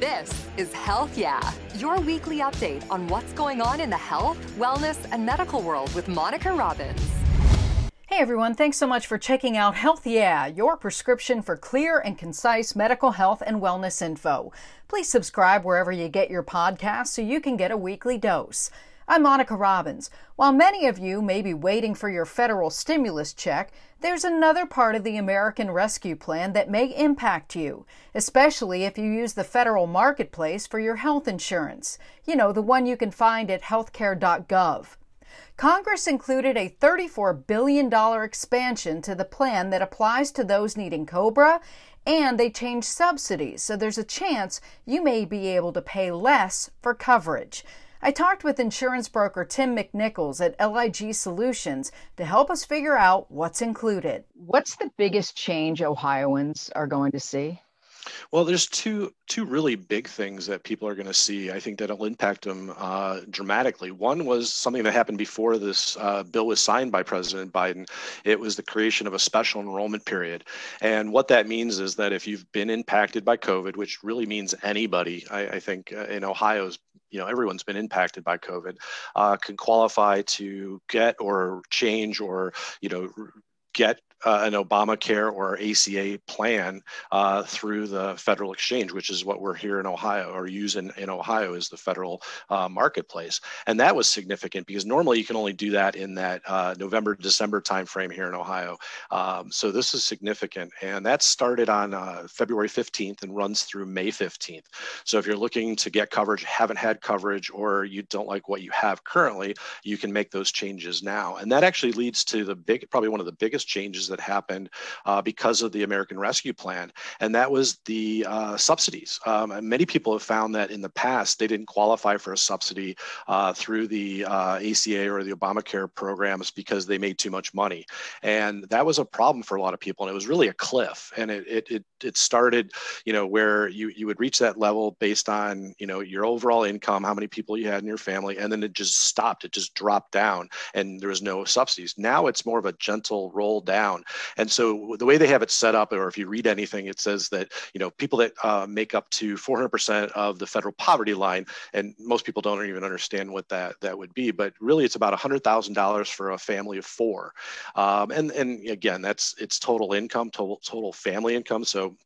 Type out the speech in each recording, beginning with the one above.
This is Health Yeah, your weekly update on what's going on in the health, wellness, and medical world with Monica Robbins. Hey everyone, thanks so much for checking out Health Yeah, your prescription for clear and concise medical health and wellness info. Please subscribe wherever you get your podcasts so you can get a weekly dose. I'm Monica Robbins. While many of you may be waiting for your federal stimulus check, there's another part of the American Rescue Plan that may impact you, especially if you use the federal marketplace for your health insurance. You know, the one you can find at healthcare.gov. Congress included a $34 billion expansion to the plan that applies to those needing COBRA, and they changed subsidies, so there's a chance you may be able to pay less for coverage. I talked with insurance broker Tim McNichols at LIG Solutions to help us figure out what's included. What's the biggest change Ohioans are going to see? Well, there's two two really big things that people are going to see. I think that'll impact them uh, dramatically. One was something that happened before this uh, bill was signed by President Biden. It was the creation of a special enrollment period, and what that means is that if you've been impacted by COVID, which really means anybody, I, I think uh, in Ohio's you know everyone's been impacted by covid uh, can qualify to get or change or you know get uh, an Obamacare or ACA plan uh, through the federal exchange, which is what we're here in Ohio or use in, in Ohio is the federal uh, marketplace. And that was significant because normally you can only do that in that uh, November, December timeframe here in Ohio. Um, so this is significant. And that started on uh, February 15th and runs through May 15th. So if you're looking to get coverage, haven't had coverage, or you don't like what you have currently, you can make those changes now. And that actually leads to the big, probably one of the biggest changes that happened uh, because of the American Rescue Plan, and that was the uh, subsidies. Um, many people have found that in the past they didn't qualify for a subsidy uh, through the uh, ACA or the Obamacare programs because they made too much money, and that was a problem for a lot of people. And it was really a cliff, and it it it, it started, you know, where you you would reach that level based on you know your overall income, how many people you had in your family, and then it just stopped. It just dropped down, and there was no subsidies. Now it's more of a gentle roll down and so the way they have it set up, or if you read anything, it says that you know people that uh, make up to 400% of the federal poverty line, and most people don't even understand what that that would be. But really, it's about $100,000 for a family of four. Um, and and again, that's it's total income, total total family income. So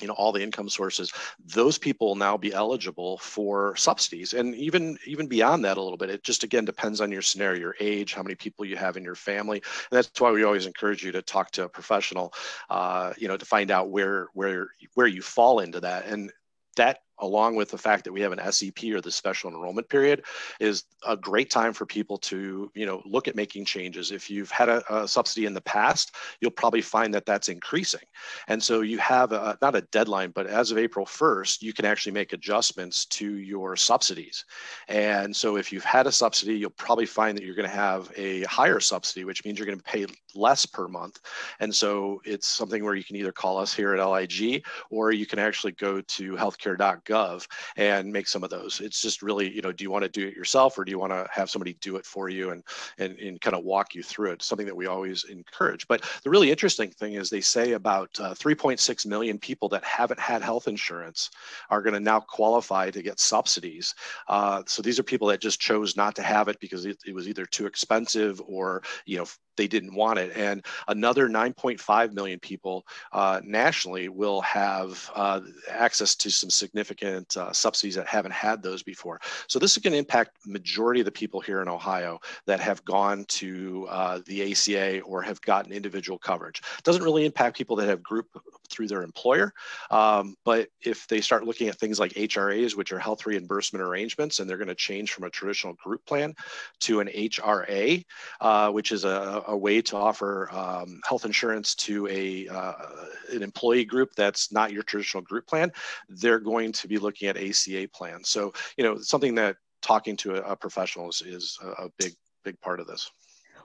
you know all the income sources those people will now be eligible for subsidies and even even beyond that a little bit. It just again depends on your scenario your age how many people you have in your family. And that's why we always encourage you to talk to a professional uh, you know to find out where where where you fall into that. And that along with the fact that we have an SEP or the special enrollment period, is a great time for people to, you know, look at making changes. If you've had a, a subsidy in the past, you'll probably find that that's increasing. And so you have a, not a deadline, but as of April 1st, you can actually make adjustments to your subsidies. And so if you've had a subsidy, you'll probably find that you're going to have a higher subsidy, which means you're going to pay less per month. And so it's something where you can either call us here at LIG or you can actually go to healthcare.gov gov and make some of those. It's just really, you know, do you want to do it yourself or do you want to have somebody do it for you and, and, and kind of walk you through it? Something that we always encourage. But the really interesting thing is they say about uh, 3.6 million people that haven't had health insurance are going to now qualify to get subsidies. Uh, so these are people that just chose not to have it because it, it was either too expensive or, you know, they didn't want it. And another 9.5 million people uh, nationally will have uh, access to some significant uh, subsidies that haven't had those before. So this is going to impact majority of the people here in Ohio that have gone to uh, the ACA or have gotten individual coverage. It doesn't really impact people that have group through their employer, um, but if they start looking at things like HRAs, which are health reimbursement arrangements, and they're going to change from a traditional group plan to an HRA, uh, which is a, a way to offer um, health insurance to a uh, an employee group that's not your traditional group plan, they're going to be looking at ACA plans. So you know something that talking to a, a professional is, is a, a big big part of this.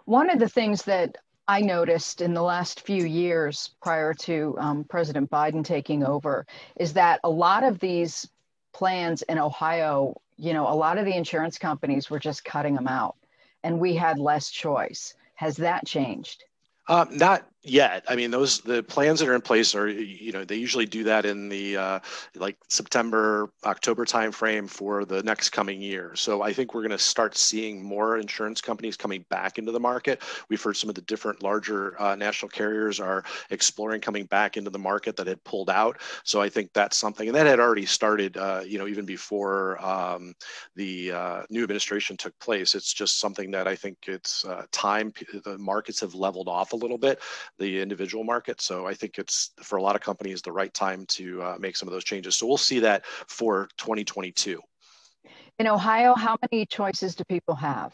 One of the things that I noticed in the last few years prior to um, President Biden taking over is that a lot of these plans in Ohio, you know, a lot of the insurance companies were just cutting them out and we had less choice. Has that changed? Uh, not yet. I mean, those the plans that are in place are you know they usually do that in the uh, like September October timeframe for the next coming year. So I think we're going to start seeing more insurance companies coming back into the market. We've heard some of the different larger uh, national carriers are exploring coming back into the market that had pulled out. So I think that's something, and that had already started. Uh, you know, even before um, the uh, new administration took place. It's just something that I think it's uh, time. The markets have leveled off a little bit the individual market. So I think it's for a lot of companies the right time to uh, make some of those changes. So we'll see that for 2022. In Ohio, how many choices do people have?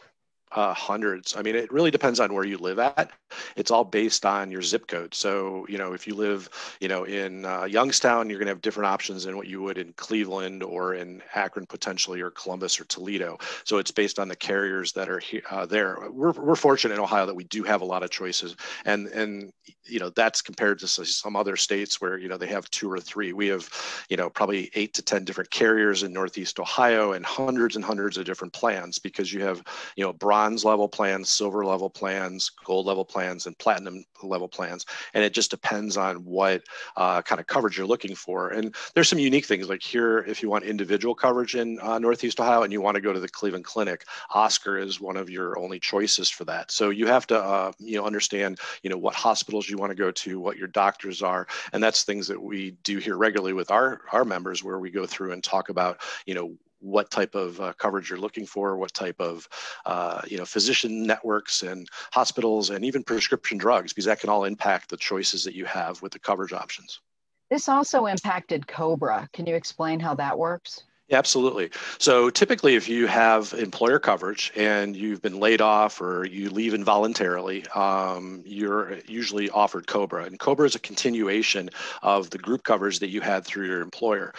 Uh, hundreds. I mean, it really depends on where you live at. It's all based on your zip code. So, you know, if you live, you know, in uh, Youngstown, you're going to have different options than what you would in Cleveland or in Akron potentially, or Columbus or Toledo. So it's based on the carriers that are uh, there. We're, we're fortunate in Ohio that we do have a lot of choices, and and you know that's compared to some other states where you know they have two or three. We have, you know, probably eight to ten different carriers in Northeast Ohio and hundreds and hundreds of different plans because you have, you know, a broad bronze level plans, silver level plans, gold level plans, and platinum level plans. And it just depends on what uh, kind of coverage you're looking for. And there's some unique things like here, if you want individual coverage in uh, Northeast Ohio and you want to go to the Cleveland Clinic, Oscar is one of your only choices for that. So you have to, uh, you know, understand, you know, what hospitals you want to go to, what your doctors are, and that's things that we do here regularly with our our members, where we go through and talk about, you know, what type of uh, coverage you're looking for, what type of uh, you know physician networks and hospitals, and even prescription drugs, because that can all impact the choices that you have with the coverage options. This also impacted Cobra. Can you explain how that works? Absolutely. So typically, if you have employer coverage and you've been laid off or you leave involuntarily, um, you're usually offered COBRA. And COBRA is a continuation of the group coverage that you had through your employer.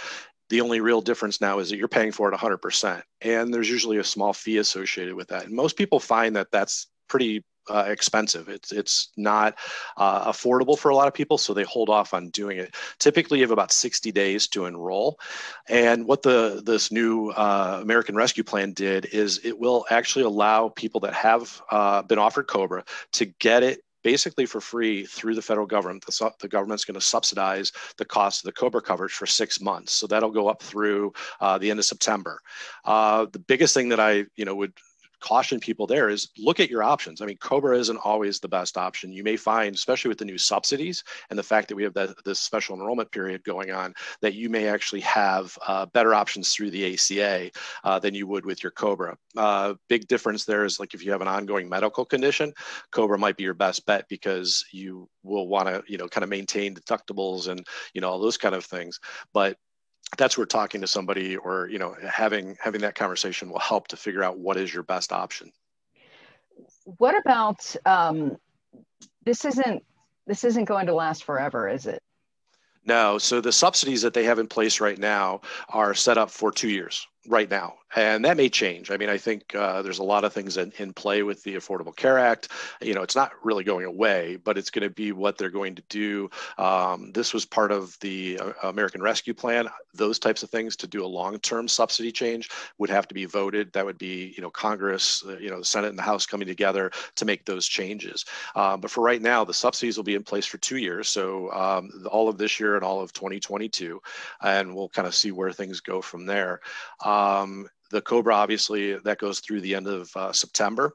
The only real difference now is that you're paying for it 100%. And there's usually a small fee associated with that. And most people find that that's pretty uh, expensive. It's it's not uh, affordable for a lot of people, so they hold off on doing it. Typically, you have about 60 days to enroll, and what the this new uh, American Rescue Plan did is it will actually allow people that have uh, been offered Cobra to get it basically for free through the federal government. The, the government's going to subsidize the cost of the COBRA coverage for six months. So that'll go up through uh, the end of September. Uh, the biggest thing that I, you know, would caution people there is look at your options. I mean, Cobra isn't always the best option. You may find, especially with the new subsidies and the fact that we have this special enrollment period going on, that you may actually have uh, better options through the ACA uh, than you would with your Cobra. Uh, big difference there is like if you have an ongoing medical condition, Cobra might be your best bet because you will want to, you know, kind of maintain deductibles and, you know, all those kind of things. But that's where talking to somebody or you know having having that conversation will help to figure out what is your best option. What about um, this isn't this isn't going to last forever is it? No so the subsidies that they have in place right now are set up for two years right now and that may change. I mean i think uh, there's a lot of things in, in play with the affordable care act. You know it's not really going away but it's going to be what they're going to do. Um, this was part of the uh, american rescue plan. Those types of things to do a long-term subsidy change would have to be voted. That would be you know congress uh, you know the senate and the house coming together to make those changes. Um, but for right now the subsidies will be in place for two years. So um, all of this year and all of 2022 and we'll kind of see where things go from there um, the Cobra, obviously, that goes through the end of uh, September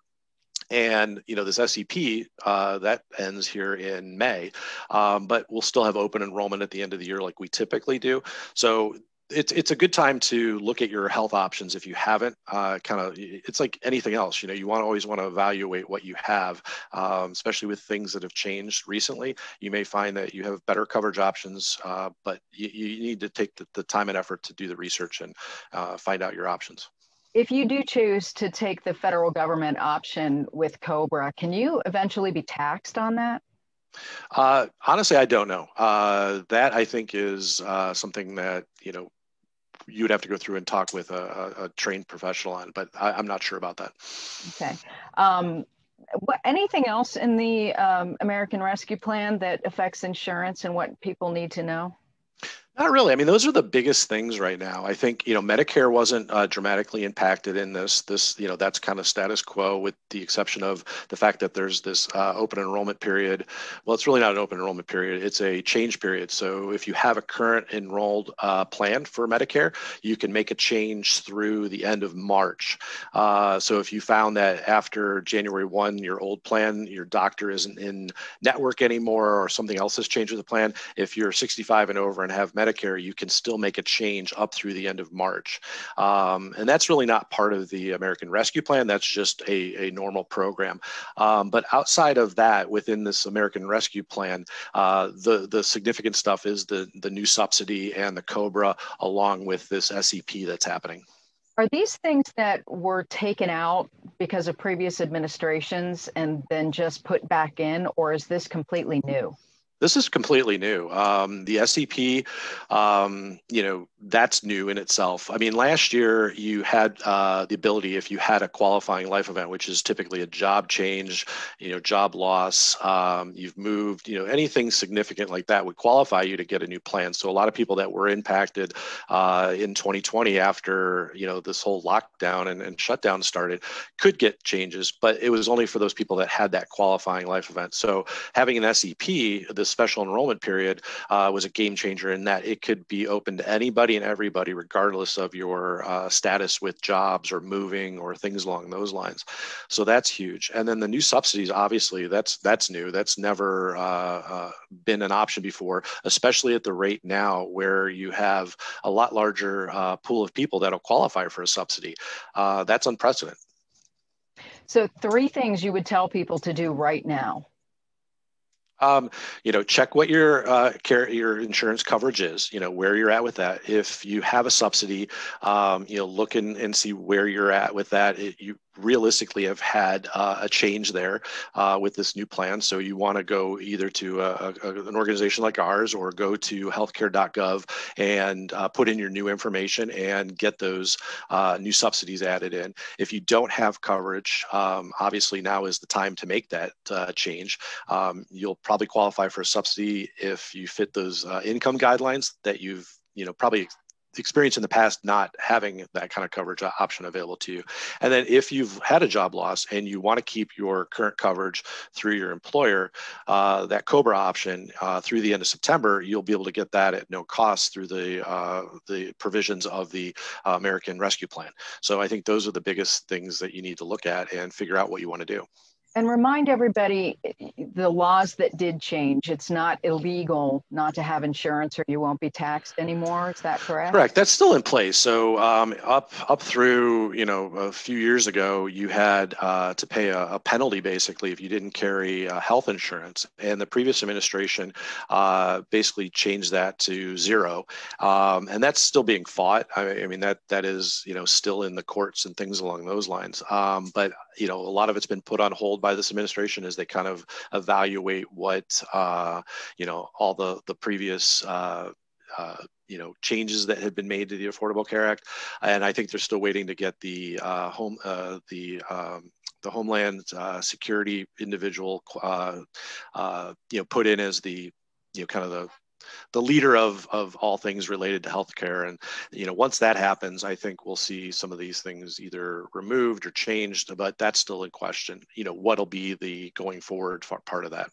and you know this SEP uh, that ends here in May, um, but we'll still have open enrollment at the end of the year like we typically do. So it's it's a good time to look at your health options if you haven't. Uh, kind of, it's like anything else. You know, you want to always want to evaluate what you have, um, especially with things that have changed recently. You may find that you have better coverage options, uh, but you, you, need to take the, the, time and effort to do the research and uh, find out your options. If you do choose to take the federal government option with Cobra, can you eventually be taxed on that? Uh, honestly, I don't know. Uh, that I think is uh, something that you know you would have to go through and talk with a, a, a trained professional on, but I, am not sure about that. Okay. Um, what, anything else in the um, American Rescue Plan that affects insurance and what people need to know? Not really. I mean, those are the biggest things right now. I think you know Medicare wasn't uh, dramatically impacted in this. This you know that's kind of status quo, with the exception of the fact that there's this uh, open enrollment period. Well, it's really not an open enrollment period; it's a change period. So if you have a current enrolled uh, plan for Medicare, you can make a change through the end of March. Uh, so if you found that after January one, your old plan, your doctor isn't in network anymore, or something else has changed with the plan, if you're 65 and over and have Medicare Medicare, you can still make a change up through the end of March. Um, and that's really not part of the American Rescue Plan. That's just a, a normal program. Um, but outside of that, within this American Rescue Plan, uh, the, the significant stuff is the, the new subsidy and the COBRA, along with this SEP that's happening. Are these things that were taken out because of previous administrations and then just put back in, or is this completely new? This is completely new. Um, the SEP, um, you know, that's new in itself. I mean, last year you had uh, the ability, if you had a qualifying life event, which is typically a job change, you know, job loss, um, you've moved, you know, anything significant like that would qualify you to get a new plan. So a lot of people that were impacted uh, in 2020 after, you know, this whole lockdown and, and shutdown started could get changes, but it was only for those people that had that qualifying life event. So having an SEP, the special enrollment period uh, was a game changer in that it could be open to anybody and everybody, regardless of your uh, status with jobs or moving or things along those lines. So that's huge. And then the new subsidies, obviously, that's that's new. That's never uh, uh been an option before, especially at the rate now where you have a lot larger uh, pool of people that'll qualify for a subsidy. Uh, that's unprecedented. So, three things you would tell people to do right now um, you know, check what your uh, care, your insurance coverage is. You know where you're at with that. If you have a subsidy, um, you know, look and, and see where you're at with that. It, you realistically have had uh, a change there uh, with this new plan. So you want to go either to a, a, an organization like ours or go to healthcare.gov and uh, put in your new information and get those uh, new subsidies added in. If you don't have coverage, um, obviously now is the time to make that uh, change. Um, you'll probably qualify for a subsidy if you fit those uh, income guidelines that you've you know probably experience in the past not having that kind of coverage option available to you. And then if you've had a job loss and you want to keep your current coverage through your employer, uh, that COBRA option uh, through the end of September, you'll be able to get that at no cost through the uh, the provisions of the uh, American Rescue Plan. So I think those are the biggest things that you need to look at and figure out what you want to do and remind everybody the laws that did change. It's not illegal not to have insurance, or you won't be taxed anymore. Is that correct? Correct. That's still in place. So um, up up through you know a few years ago, you had uh, to pay a, a, penalty basically if you didn't carry uh, health insurance, and the previous administration uh, basically changed that to zero, um, and that's still being fought. I, I, mean that that is you know still in the courts and things along those lines. Um, but you know a lot of it's been put on hold by this administration as they kind of evaluate what uh, you know all the the previous uh, uh, you know changes that have been made to the Affordable Care Act, and I think they're still waiting to get the uh, home uh, the um, the Homeland uh, Security individual you know put in as the you know kind of the the leader of of all things related to healthcare. And you know, once that happens, I think we'll see some of these things either removed or changed. But that's still in question. You know, what'll be the going forward part of that?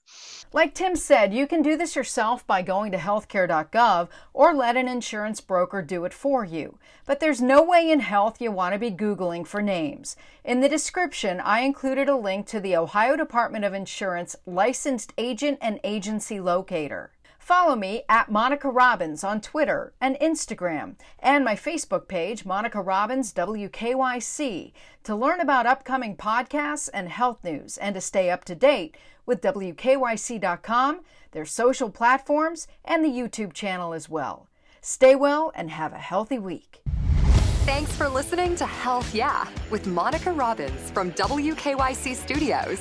Like Tim said, you can do this yourself by going to healthcare.gov or let an insurance broker do it for you. But there's no way in health you want to be Googling for names. In the description, I included a link to the Ohio Department of Insurance licensed agent and agency locator. Follow me at Monica Robbins on Twitter and Instagram, and my Facebook page, Monica Robbins WKYC, to learn about upcoming podcasts and health news and to stay up to date with WKYC.com, their social platforms, and the YouTube channel as well. Stay well and have a healthy week. Thanks for listening to Health Yeah with Monica Robbins from WKYC Studios.